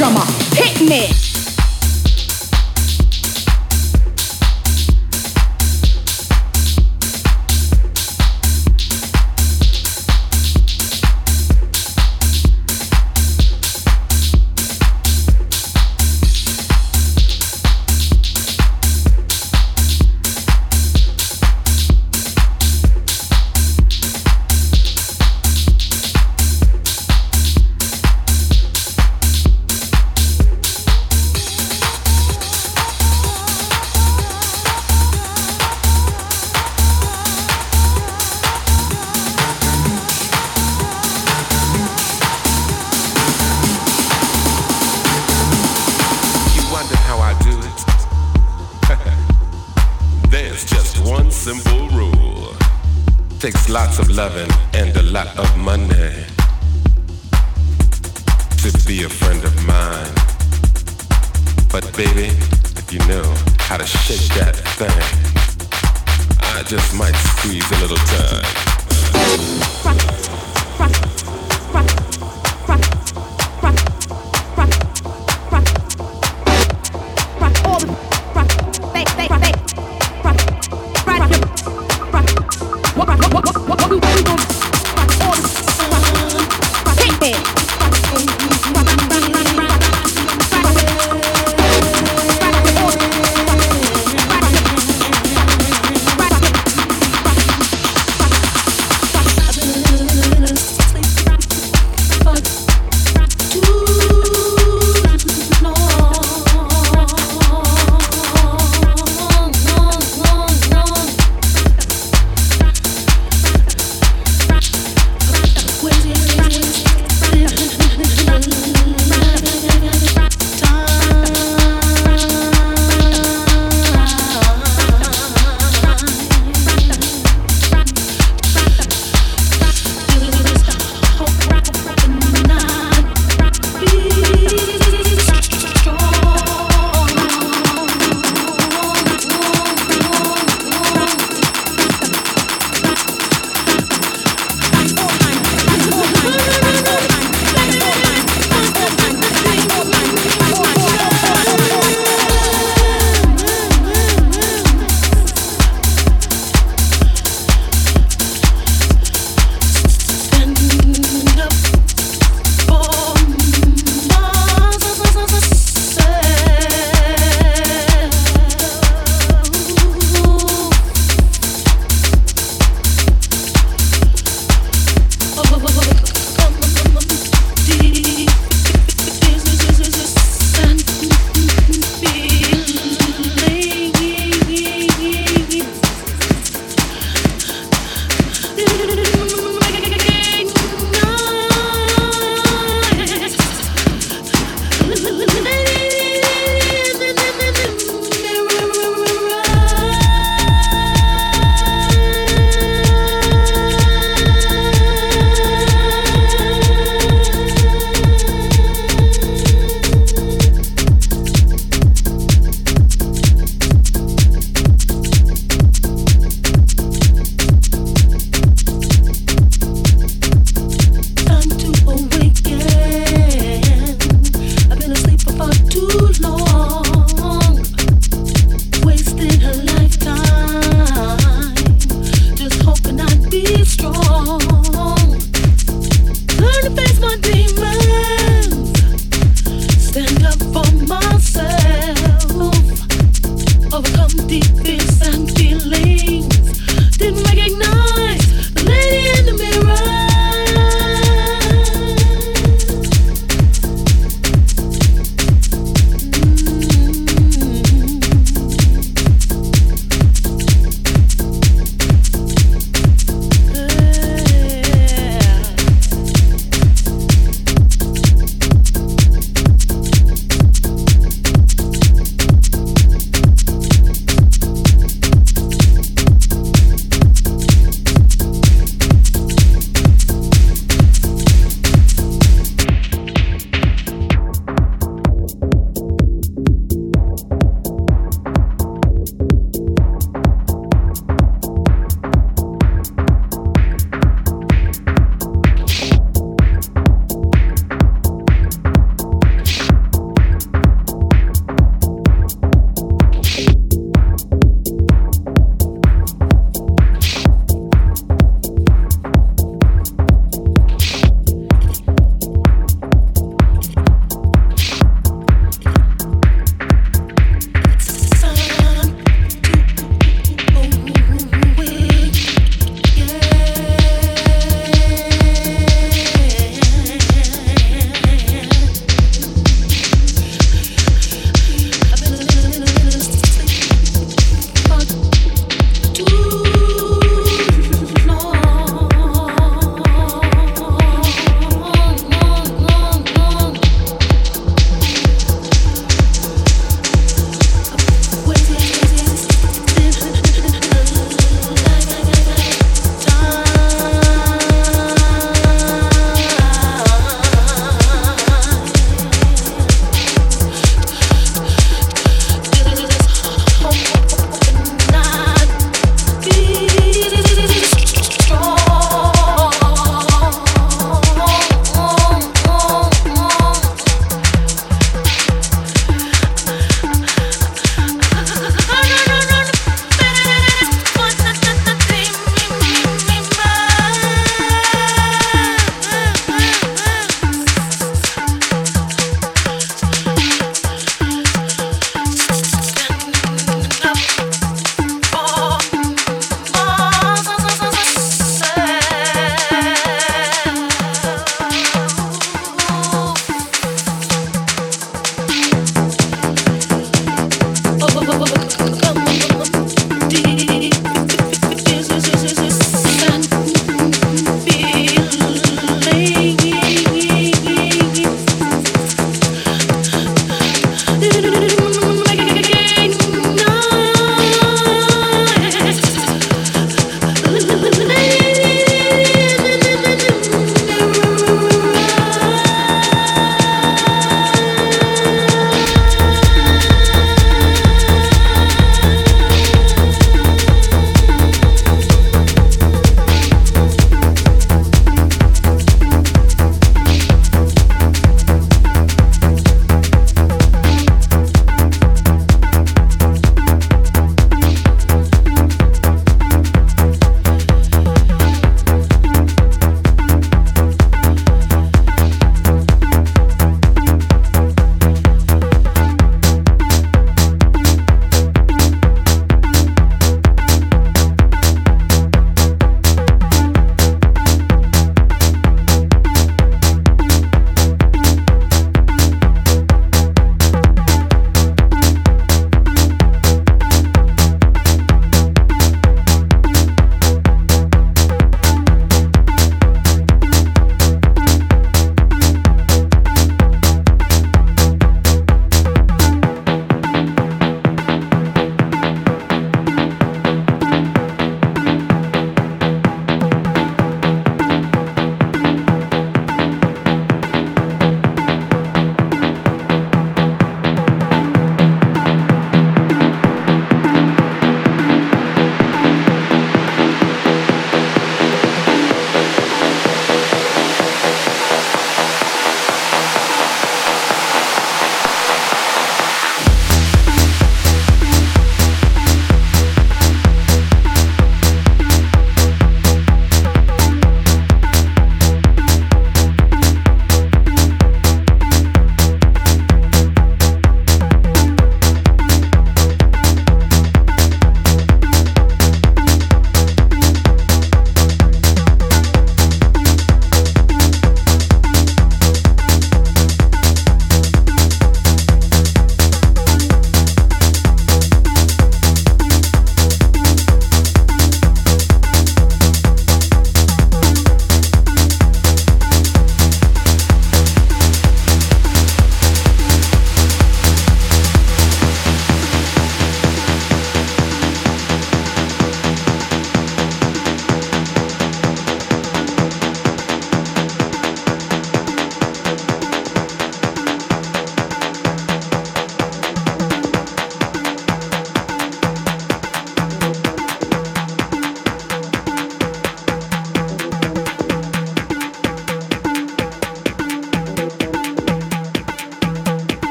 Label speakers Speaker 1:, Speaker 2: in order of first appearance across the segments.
Speaker 1: drummer. Hit me.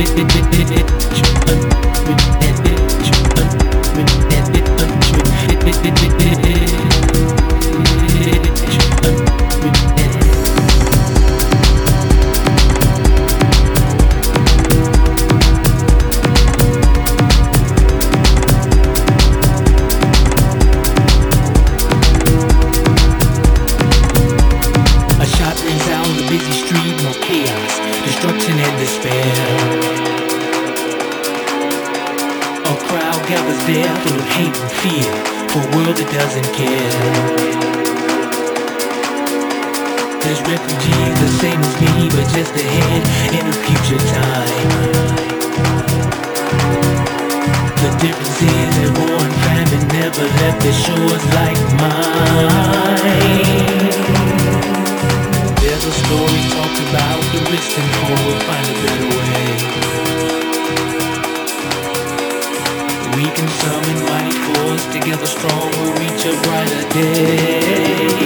Speaker 2: Busy street, no chaos. Fear for a world that doesn't care. There's refugees the same as me, but just ahead in a future time. The difference is that war and famine never left their shores like mine. There's a story talked about the distant home will find a better way. Together strong we'll reach a brighter day.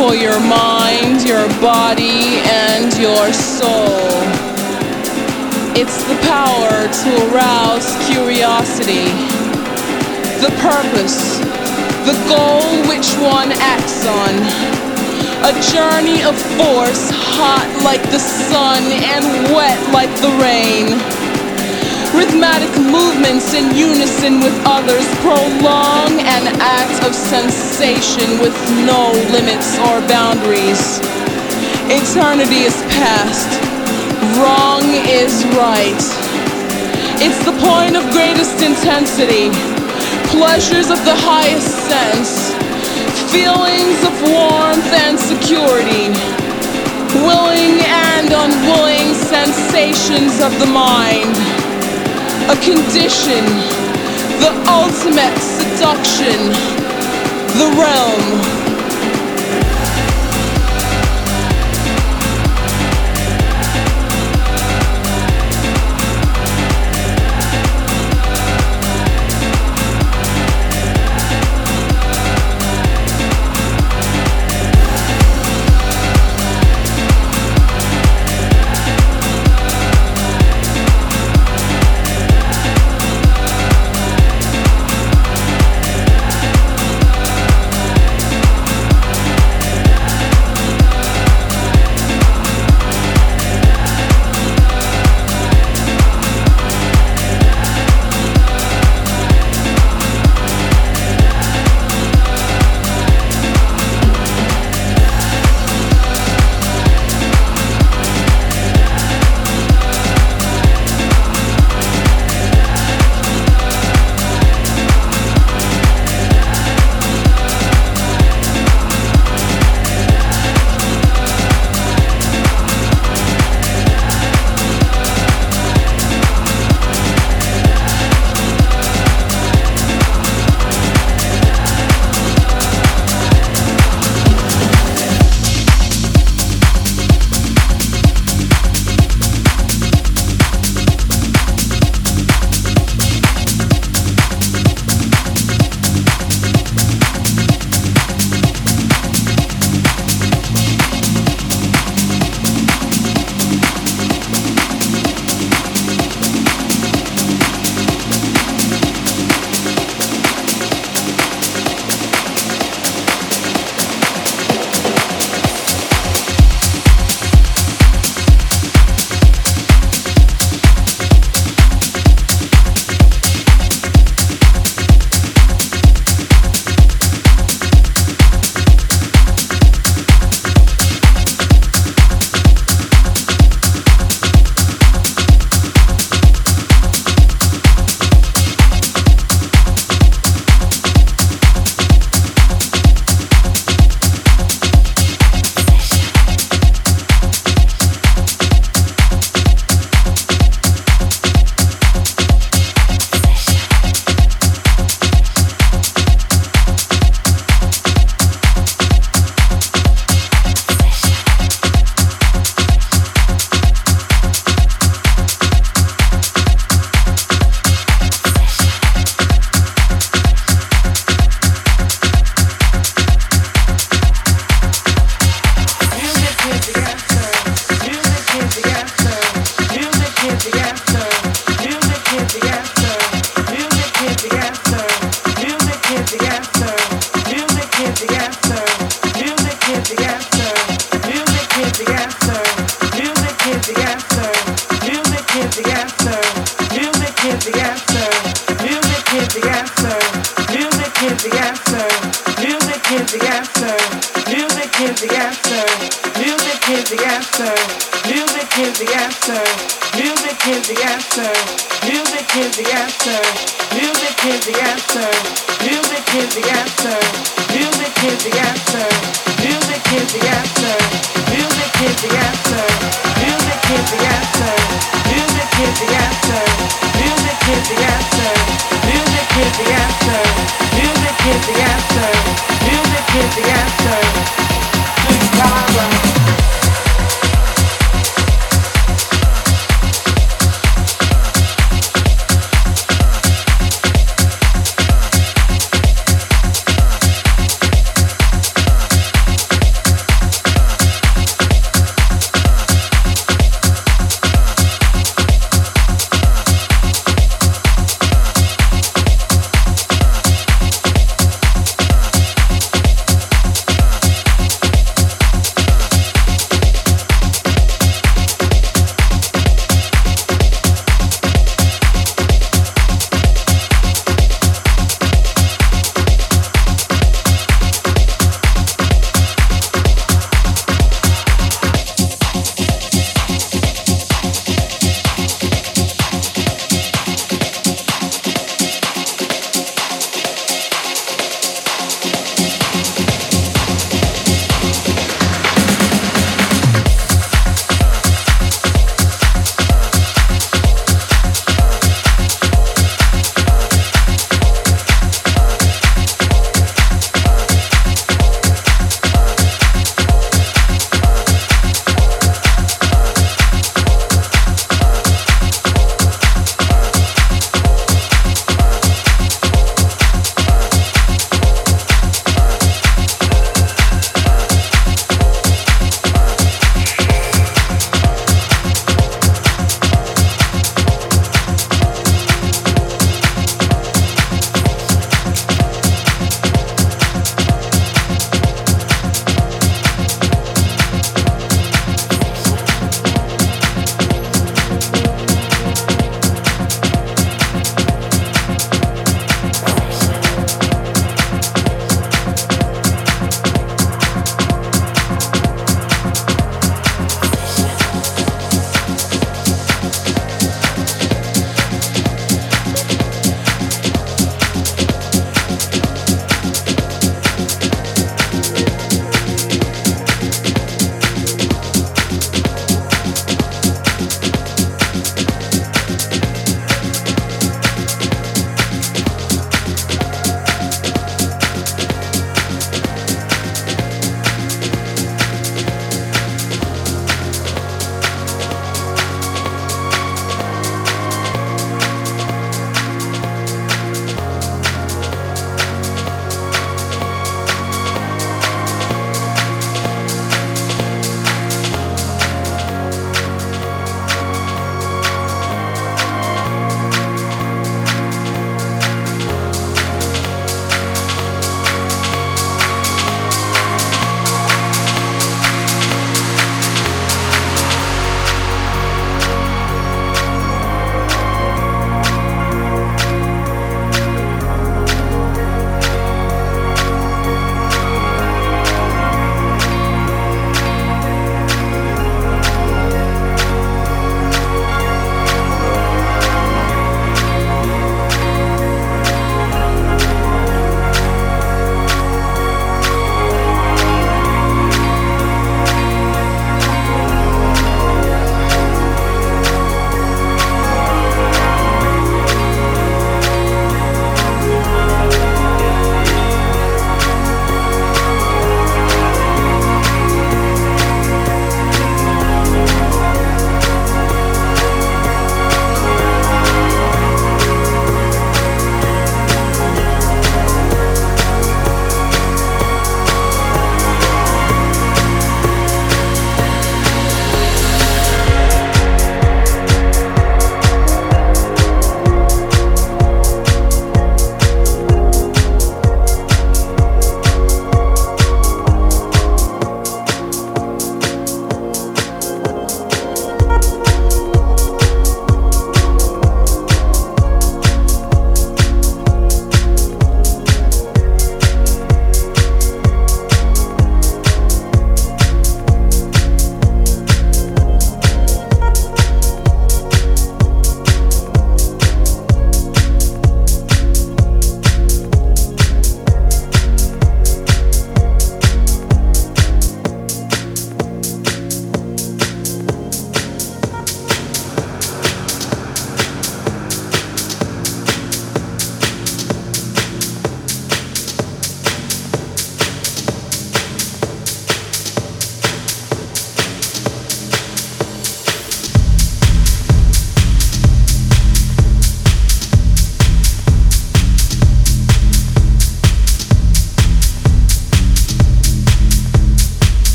Speaker 3: For your mind, your body, and your soul. It's the power to arouse curiosity, the purpose, the goal which one acts on. A journey of force, hot like the sun and wet like the rain. Rhythmic movements in unison with others prolong an act of sensation with no limits or boundaries. Eternity is past, wrong is right. It's the point of greatest intensity, pleasures of the highest sense, feelings of warmth and security, willing and unwilling sensations of the mind, a condition, the ultimate seduction, the realm.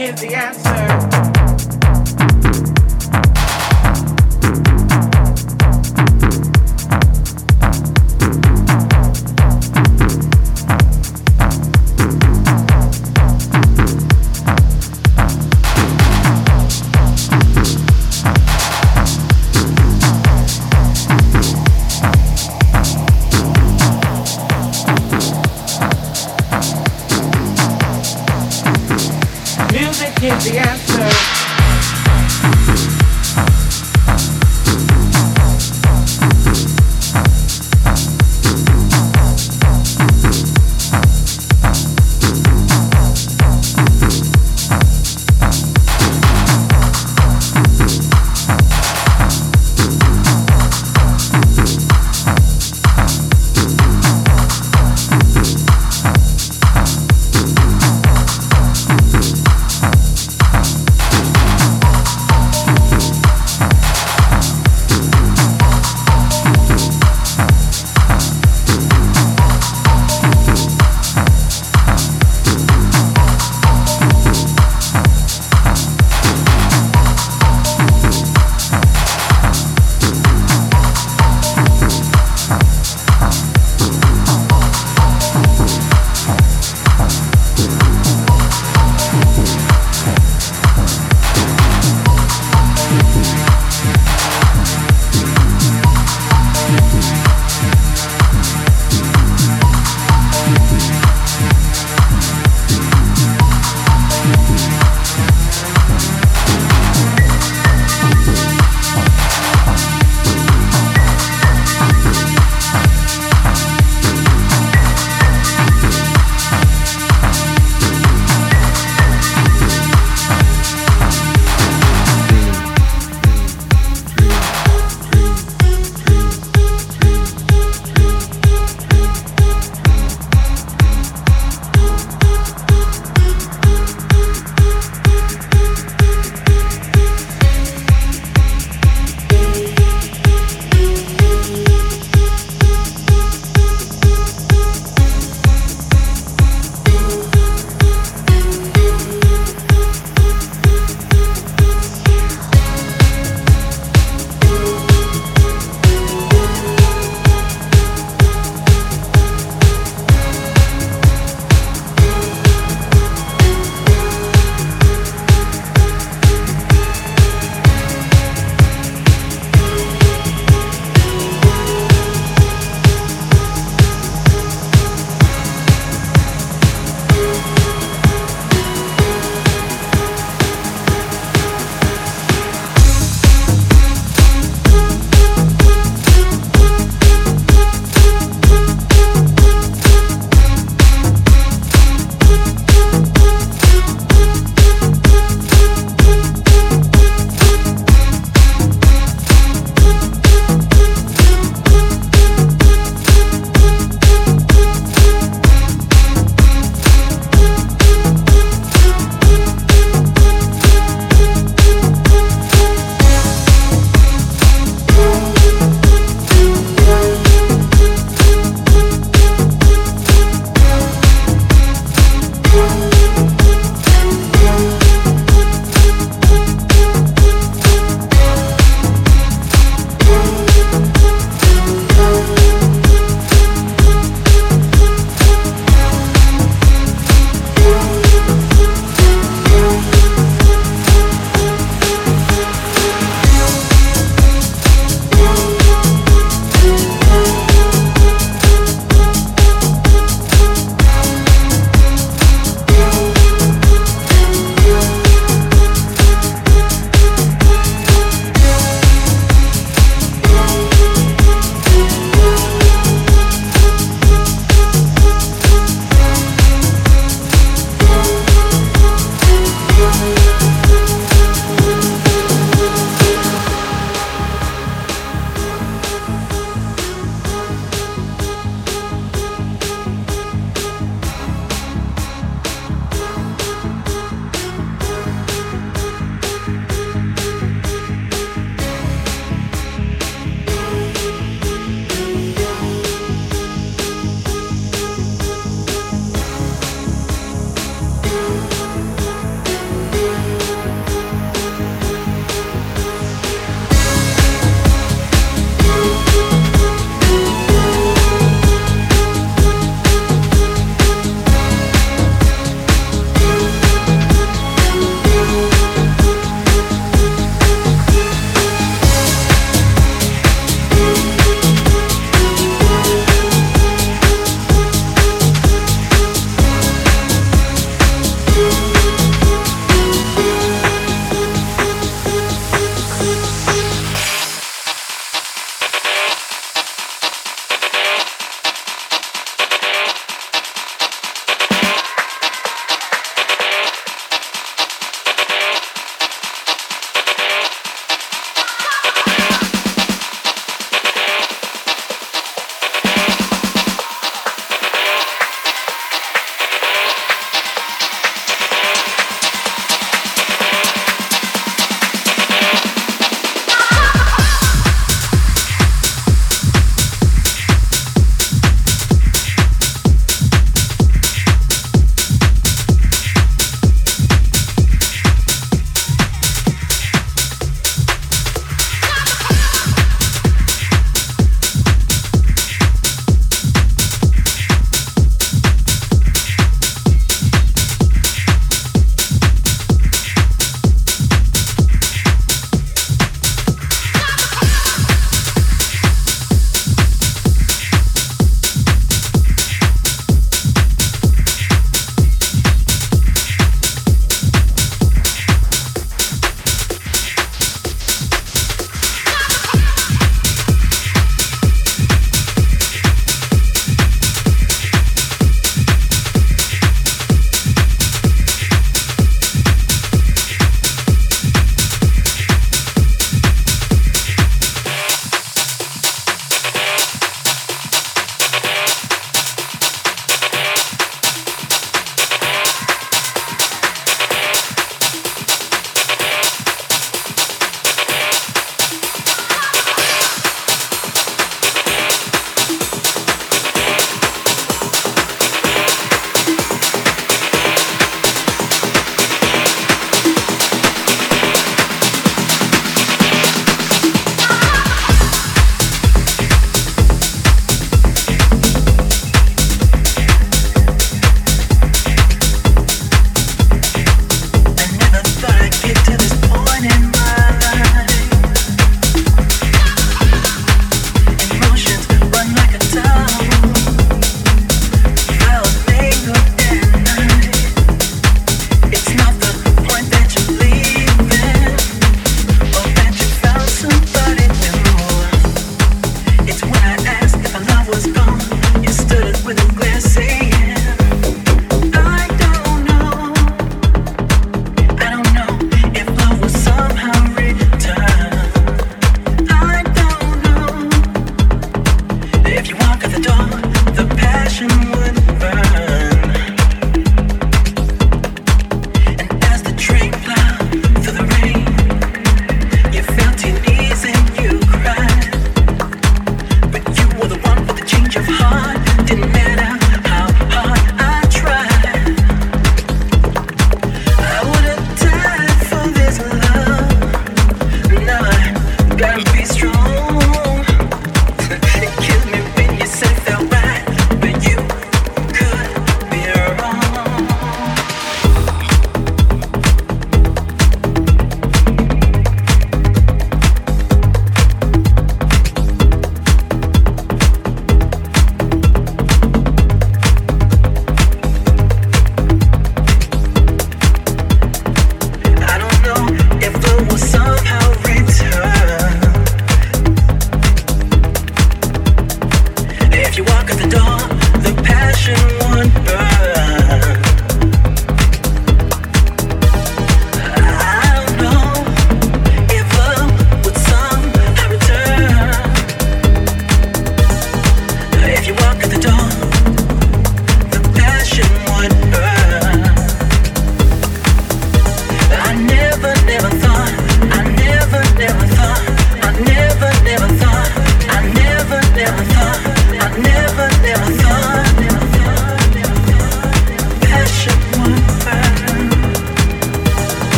Speaker 4: Is the answer.